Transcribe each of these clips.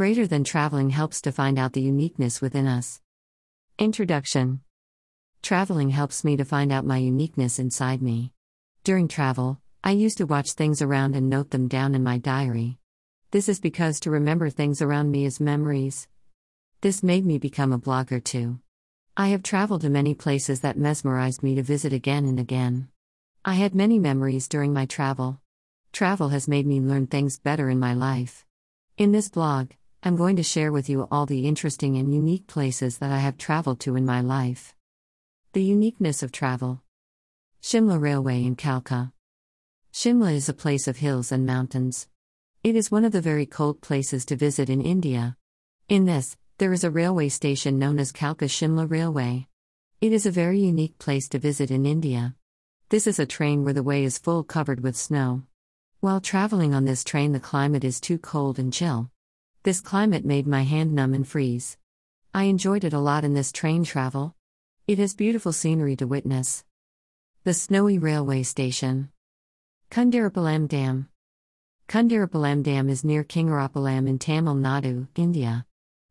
Greater than traveling helps to find out the uniqueness within us. Introduction Traveling helps me to find out my uniqueness inside me. During travel, I used to watch things around and note them down in my diary. This is because to remember things around me is memories. This made me become a blogger too. I have traveled to many places that mesmerized me to visit again and again. I had many memories during my travel. Travel has made me learn things better in my life. In this blog, I'm going to share with you all the interesting and unique places that I have traveled to in my life. The uniqueness of travel. Shimla Railway in Kalka. Shimla is a place of hills and mountains. It is one of the very cold places to visit in India. In this, there is a railway station known as Kalka Shimla Railway. It is a very unique place to visit in India. This is a train where the way is full covered with snow. While traveling on this train, the climate is too cold and chill. This climate made my hand numb and freeze. I enjoyed it a lot in this train travel. It has beautiful scenery to witness. The Snowy Railway Station. Kundirapalam Dam. Kundirapalam Dam is near Kingarapalam in Tamil Nadu, India.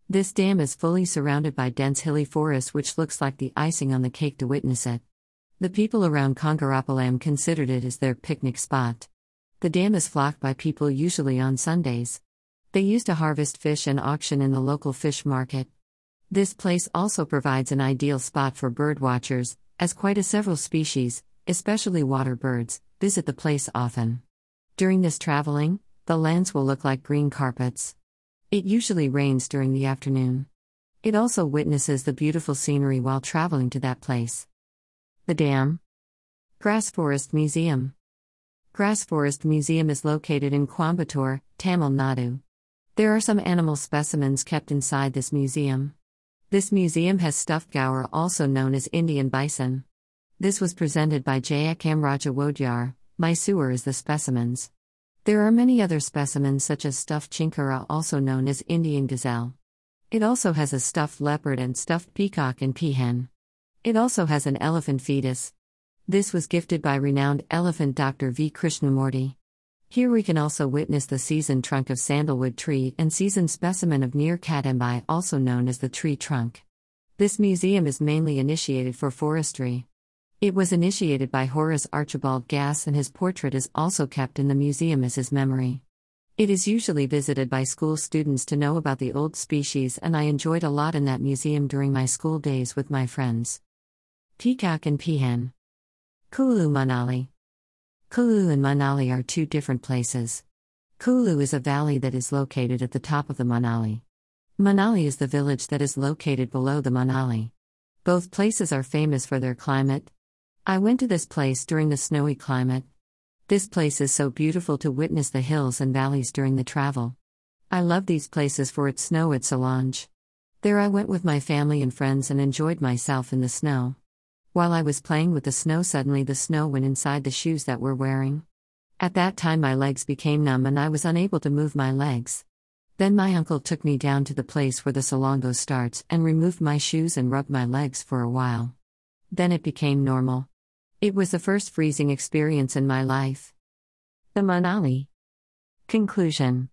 This dam is fully surrounded by dense hilly forest which looks like the icing on the cake to witness it. The people around Kongarapalam considered it as their picnic spot. The dam is flocked by people usually on Sundays. They used to harvest fish and auction in the local fish market. This place also provides an ideal spot for bird watchers, as quite a several species, especially water birds, visit the place often. During this traveling, the lands will look like green carpets. It usually rains during the afternoon. It also witnesses the beautiful scenery while traveling to that place. The Dam Gass Forest Museum Gass Forest Museum is located in Coimbatore, Tamil Nadu. There are some animal specimens kept inside this museum. This museum has stuffed gaur, also known as Indian bison. This was presented by Jayachamaraja Wadiyar. Mysore is the specimens. There are many other specimens, such as stuffed chinkara, also known as Indian gazelle. It also has a stuffed leopard and stuffed peacock and peahen. It also has an elephant fetus. This was gifted by renowned elephant Dr. V. Krishnamurti. Here we can also witness the seasoned trunk of sandalwood tree and seasoned specimen of near Kadambai, also known as the tree trunk. This museum is mainly initiated for forestry. It was initiated by Horace Archibald Gass, and his portrait is also kept in the museum as his memory. It is usually visited by school students to know about the old species, and I enjoyed a lot in that museum during my school days with my friends. Peacock and Peahen. Kulu Manali. Kulu and Manali are two different places. Kulu is a valley that is located at the top of the Manali. Manali is the village that is located below the Manali. Both places are famous for their climate. I went to this place during the snowy climate. This place is so beautiful to witness the hills and valleys during the travel. I love these places for its snow at Solang. There I went with my family and friends and enjoyed myself in the snow. While I was playing with the snow, suddenly the snow went inside the shoes that we're wearing. At that time, my legs became numb and I was unable to move my legs. Then my uncle took me down to the place where the salongo starts and removed my shoes and rubbed my legs for a while. Then it became normal. It was the first freezing experience in my life. The Manali. Conclusion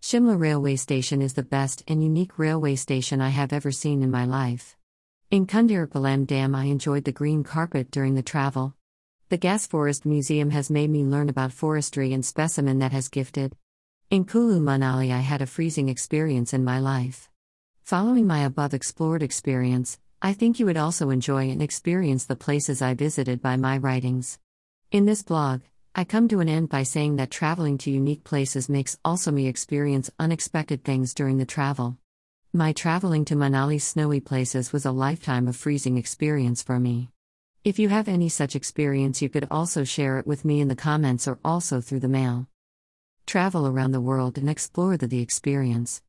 Shimla Railway Station is the best and unique railway station I have ever seen in my life. In Kundirapalam Dam, I enjoyed the green carpet during the travel. The Gass Forest Museum has made me learn about forestry and specimen that has gifted. In Kulu Manali, I had a freezing experience in my life. Following my above explored experience, I think you would also enjoy and experience the places I visited by my writings. In this blog, I come to an end by saying that traveling to unique places makes also me experience unexpected things during the travel. My traveling to Manali's snowy places was a lifetime of freezing experience for me. If you have any such experience, you could also share it with me in the comments or also through the mail. Travel around the world and explore the, the experience.